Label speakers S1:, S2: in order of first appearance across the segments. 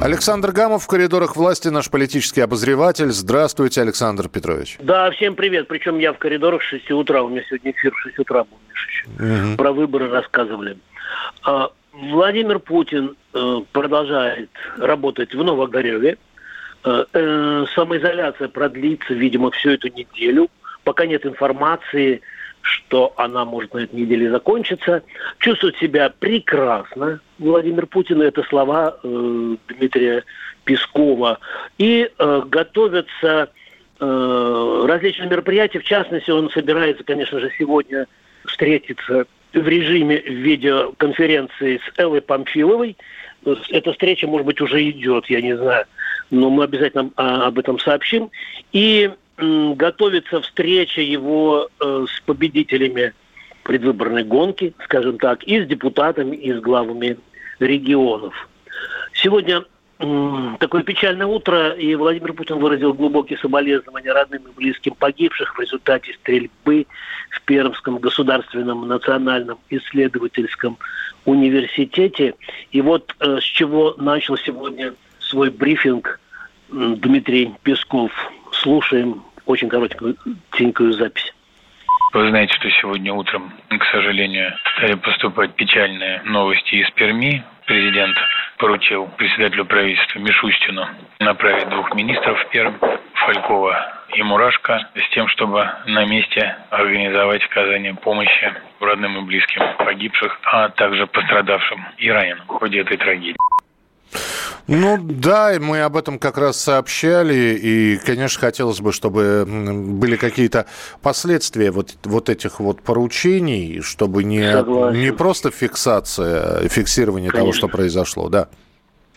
S1: Александр Гамов в коридорах власти, наш политический обозреватель. Здравствуйте, Александр Петрович.
S2: Да, всем привет. Причем я в коридорах с 6 утра. У меня сегодня эфир в 6 утра был, Угу. Про выборы рассказывали. А, Владимир Путин э, продолжает работать в Новогореве. Э, э, самоизоляция продлится, видимо, всю эту неделю. Пока нет информации, что она может на этой неделе закончиться. Чувствует себя прекрасно. Владимир Путин, это слова э, Дмитрия Пескова. И э, готовятся э, различные мероприятия. В частности, он собирается, конечно же, сегодня встретиться в режиме видеоконференции с Эллой Памфиловой. Эта встреча, может быть, уже идет, я не знаю. Но мы обязательно а, об этом сообщим. И готовится встреча его э, с победителями предвыборной гонки, скажем так, и с депутатами, и с главами регионов. Сегодня такое печальное утро, и Владимир Путин выразил глубокие соболезнования родным и близким погибших в результате стрельбы в Пермском государственном национальном исследовательском университете. И вот э, с чего начал сегодня свой брифинг Дмитрий Песков. Слушаем очень коротенькую запись.
S3: Вы знаете, что сегодня утром, к сожалению, стали поступать печальные новости из Перми. Президент поручил председателю правительства Мишустину направить двух министров в Пермь, Фалькова и Мурашко, с тем, чтобы на месте организовать оказание помощи родным и близким погибших, а также пострадавшим и раненым в ходе этой трагедии.
S1: Ну да, мы об этом как раз сообщали, и, конечно, хотелось бы, чтобы были какие-то последствия вот, вот этих вот поручений, чтобы не, не просто фиксация, фиксирование конечно. того, что произошло, да.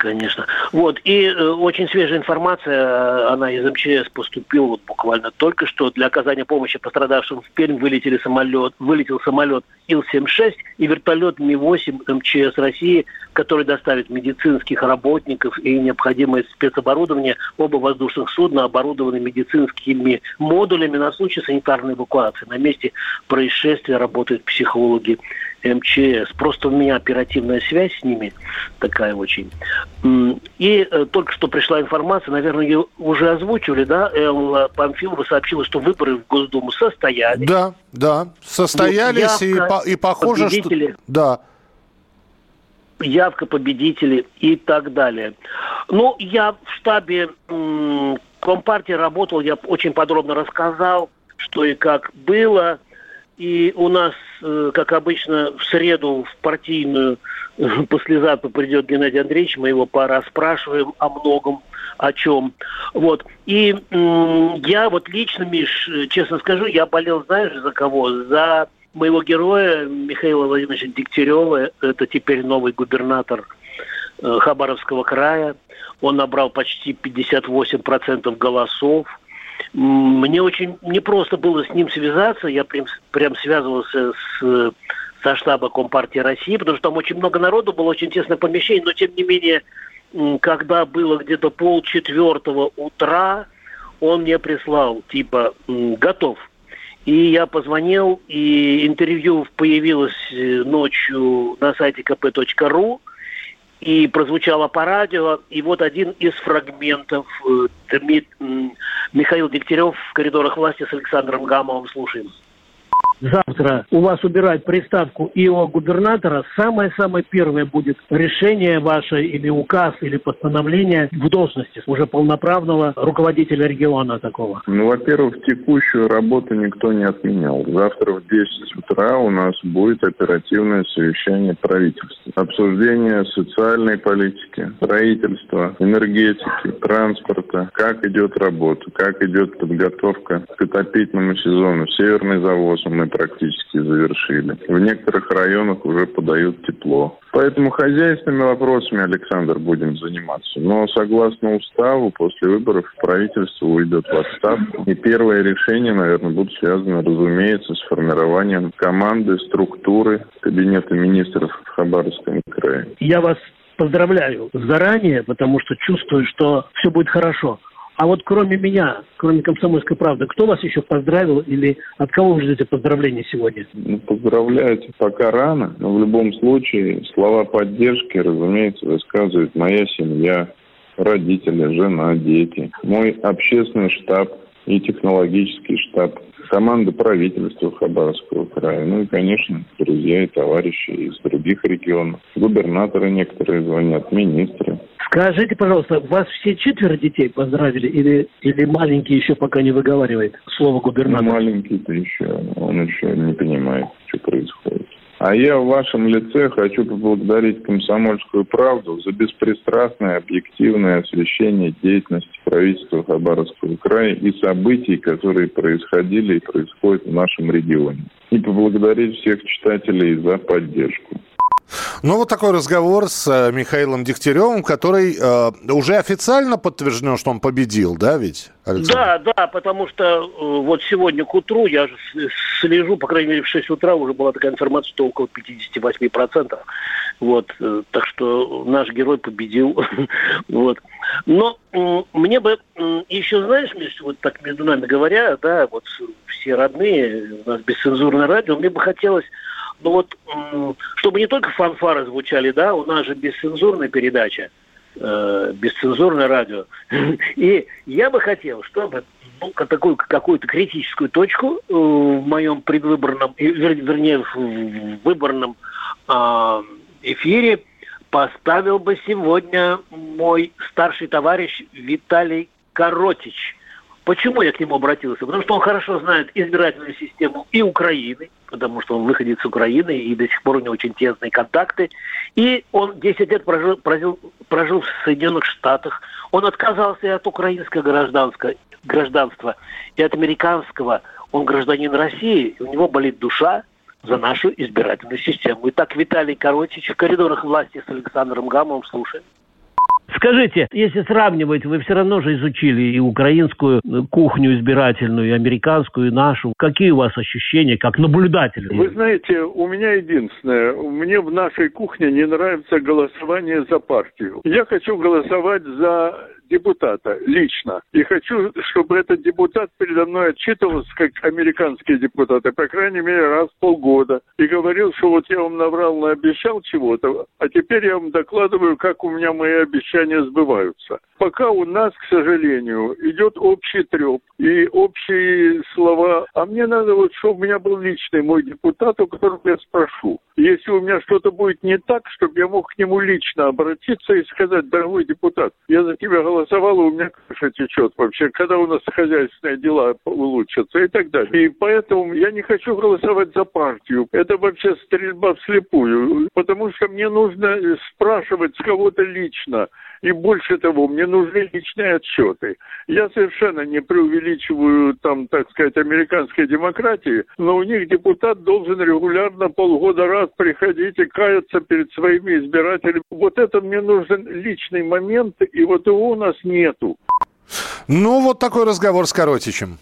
S2: Конечно. Вот, и э, очень свежая информация, э, она из МЧС поступила вот буквально только что. Для оказания помощи пострадавшим в Пермь вылетели самолет, вылетел самолет Ил-76 и вертолет Ми-8 МЧС России, который доставит медицинских работников и необходимое спецоборудование. Оба воздушных судна оборудованы медицинскими модулями на случай санитарной эвакуации. На месте происшествия работают психологи МЧС. Просто у меня оперативная связь с ними такая очень. И э, только что пришла информация, наверное, ее уже озвучивали, да? Элла Памфилова сообщила, что выборы в Госдуму состоялись.
S1: Да, да, состоялись, вот и, и похоже, что... Да.
S2: Явка победителей и так далее. Ну, я в штабе Компартии работал, я очень подробно рассказал, что и как было – и у нас, э, как обычно, в среду в партийную послезавтра придет Геннадий Андреевич, мы его пора спрашиваем о многом, о чем. Вот. И я вот лично, Миш, честно скажу, я болел, знаешь, за кого? За моего героя Михаила Владимировича Дегтярева. Это теперь новый губернатор э, Хабаровского края. Он набрал почти 58% голосов. Мне очень непросто было с ним связаться. Я прям, прям связывался с, со штаба Компартии России, потому что там очень много народу, было очень тесное помещение, но тем не менее, когда было где-то полчетвертого утра, он мне прислал, типа, готов. И я позвонил, и интервью появилось э, ночью на сайте kp.ru и прозвучало по радио. И вот один из фрагментов э, Михаил Дегтярев в коридорах власти с Александром Гамовым. Слушаем завтра у вас убирать приставку ИО губернатора, самое-самое первое будет решение ваше или указ, или постановление в должности уже полноправного руководителя региона такого?
S4: Ну, во-первых, текущую работу никто не отменял. Завтра в 10 утра у нас будет оперативное совещание правительства. Обсуждение социальной политики, строительства, энергетики, транспорта, как идет работа, как идет подготовка к отопительному сезону. Северный завоз мы практически завершили. В некоторых районах уже подают тепло. Поэтому хозяйственными вопросами, Александр, будем заниматься. Но согласно уставу, после выборов правительство уйдет в отставку. И первое решение, наверное, будут связаны, разумеется, с формированием команды, структуры Кабинета министров в Хабаровском крае.
S2: Я вас поздравляю заранее, потому что чувствую, что все будет хорошо. А вот кроме меня, кроме «Комсомольской правды», кто вас еще поздравил или от кого вы ждете поздравления сегодня?
S4: Ну, поздравлять пока рано, но в любом случае слова поддержки, разумеется, высказывает моя семья, родители, жена, дети, мой общественный штаб и технологический штаб команда правительства Хабаровского края, ну и, конечно, друзья и товарищи из других регионов. Губернаторы некоторые звонят, министры.
S2: Скажите, пожалуйста, вас все четверо детей поздравили или, или маленький еще пока не выговаривает слово губернатора?
S4: Ну, маленький-то еще, он еще не понимает, что происходит. А я в вашем лице хочу поблагодарить «Комсомольскую правду» за беспристрастное, объективное освещение деятельности правительства Хабаровского края и событий, которые происходили и происходят в нашем регионе. И поблагодарить всех читателей за поддержку.
S1: Ну, вот такой разговор с э, Михаилом Дегтяревым, который э, уже официально подтвержден, что он победил, да, ведь,
S2: Александр? Да, да, потому что э, вот сегодня к утру, я же слежу, по крайней мере, в 6 утра уже была такая информация, что около 58%. Вот, э, так что наш герой победил. вот. Но э, мне бы э, еще, знаешь, Миш, вот так между нами говоря, да, вот все родные, у нас бесцензурное радио, мне бы хотелось ну вот, чтобы не только фанфары звучали, да, у нас же бесцензурная передача, э, бесцензурное радио. И я бы хотел, чтобы ну, такую какую-то критическую точку э, в моем предвыборном, вер, вернее, в выборном э, эфире поставил бы сегодня мой старший товарищ Виталий Коротич – Почему я к нему обратился? Потому что он хорошо знает избирательную систему и Украины, потому что он выходит с Украины, и до сих пор у него очень тесные контакты. И он 10 лет прожил, прожил, прожил в Соединенных Штатах. Он отказался от украинского гражданства, гражданства, и от американского. Он гражданин России, у него болит душа за нашу избирательную систему. Итак, Виталий Коротич в коридорах власти с Александром Гамовым слушаем. Скажите, если сравнивать, вы все равно же изучили и украинскую э, кухню избирательную, и американскую, и нашу. Какие у вас ощущения, как наблюдатель?
S5: Вы знаете, у меня единственное, мне в нашей кухне не нравится голосование за партию. Я хочу голосовать за депутата лично. И хочу, чтобы этот депутат передо мной отчитывался, как американские депутаты, по крайней мере, раз в полгода. И говорил, что вот я вам наврал, наобещал чего-то, а теперь я вам докладываю, как у меня мои обещания сбываются. Пока у нас, к сожалению, идет общий треп и общие слова. А мне надо вот, чтобы у меня был личный мой депутат, у которого я спрошу. Если у меня что-то будет не так, чтобы я мог к нему лично обратиться и сказать, дорогой депутат, я за тебя голосую голосовала, у меня крыша течет вообще, когда у нас хозяйственные дела улучшатся и так далее. И поэтому я не хочу голосовать за партию. Это вообще стрельба вслепую, потому что мне нужно спрашивать с кого-то лично. И больше того, мне нужны личные отчеты. Я совершенно не преувеличиваю, там, так сказать, американской демократии, но у них депутат должен регулярно полгода раз приходить и каяться перед своими избирателями. Вот это мне нужен личный момент, и вот его у нас нету.
S1: Ну, вот такой разговор с Коротичем.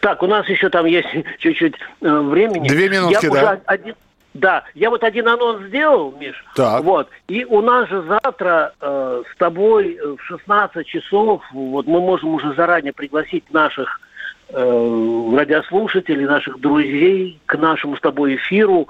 S2: Так, у нас еще там есть чуть-чуть э, времени.
S1: Две минутки, Я да. Один,
S2: да, я вот один анонс сделал, Миш.
S1: Так.
S2: Вот. И у нас же завтра э, с тобой в 16 часов, вот мы можем уже заранее пригласить наших э, радиослушателей, наших друзей к нашему с тобой эфиру.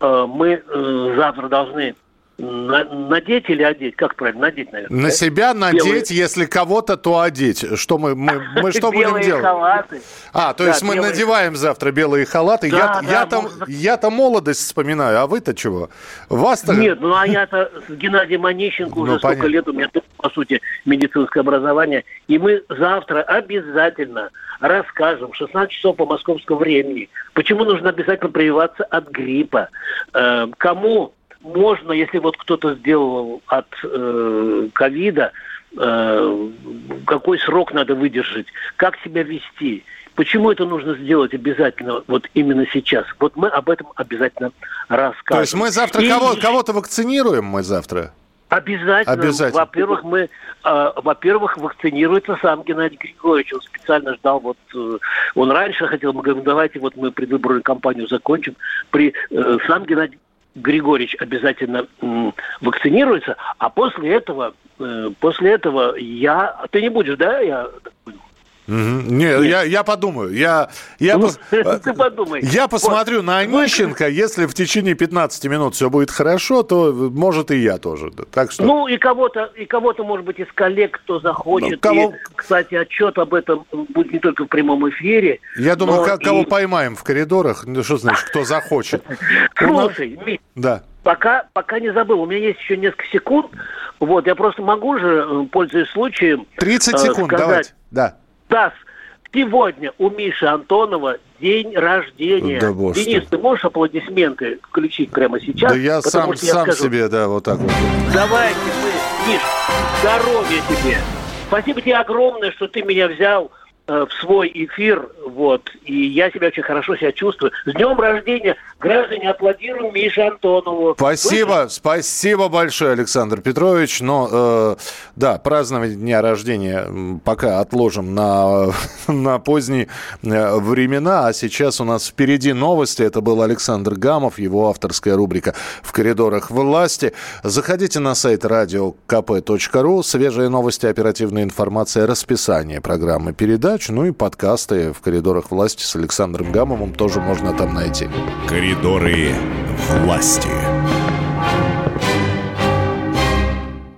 S2: Э, мы э, завтра должны надеть или одеть? Как правильно? Надеть, наверное.
S1: На да? себя надеть, белые... если кого-то, то одеть. Что мы, мы, мы что будем делать?
S2: халаты.
S1: А, то да, есть мы белые... надеваем завтра белые халаты. Да, я, да, я, там, можно... я-то молодость вспоминаю, а вы-то чего? Вас-то...
S2: Нет, ну а я-то с Геннадием Онищенко уже ну, столько лет, у меня, по сути, медицинское образование. И мы завтра обязательно расскажем в 16 часов по московскому времени, почему нужно обязательно прививаться от гриппа, э, кому можно, если вот кто-то сделал от э, ковида, э, какой срок надо выдержать, как себя вести, Почему это нужно сделать обязательно вот именно сейчас? Вот мы об этом обязательно расскажем. То
S1: есть мы завтра и... кого, кого-то вакцинируем мы завтра?
S2: Обязательно. Обязательно. Во-первых, мы, э, во-первых, вакцинируется сам Геннадий Григорьевич. Он специально ждал, вот э, он раньше хотел, мы говорим, давайте вот мы предвыборную кампанию закончим. При, э, сам Геннадий Григорьевич обязательно вакцинируется, а после этого, э, после этого я, ты не будешь, да, я
S1: Угу. Не, я, я подумаю. Я, я, ну, пос... ты подумай. я посмотрю вот. на Онищенко. Если в течение 15 минут все будет хорошо, то может и я тоже. Так что...
S2: Ну и кого-то, и кого-то, может быть, из коллег, кто захочет. Ну, кого... И, кстати, отчет об этом будет не только в прямом эфире.
S1: Я думаю, и... кого поймаем в коридорах. Ну, что значит, кто захочет?
S2: Слушай, да. Пока, пока не забыл, у меня есть еще несколько секунд. Вот, я просто могу же, э, пользуясь случаем...
S1: 30 э, секунд, сказать, давайте. Да.
S2: Стас, сегодня у Миши Антонова день рождения. Да, боже Денис, ты можешь аплодисменты включить прямо сейчас?
S1: Да я сам, сам скажу, себе, да, вот так вот.
S2: Давайте мы, Миш, здоровья тебе. Спасибо тебе огромное, что ты меня взял в свой эфир, вот, и я себя очень хорошо себя чувствую. С днем рождения, граждане, аплодируем Мише Антонову.
S1: Спасибо, Слышно? спасибо большое, Александр Петрович, но, э, да, празднование дня рождения пока отложим на, на поздние э, времена, а сейчас у нас впереди новости, это был Александр Гамов, его авторская рубрика «В коридорах власти». Заходите на сайт radiokp.ru, свежие новости, оперативная информация, расписание программы передач, передач, ну и подкасты в «Коридорах власти» с Александром Гамовым тоже можно там найти.
S6: «Коридоры власти».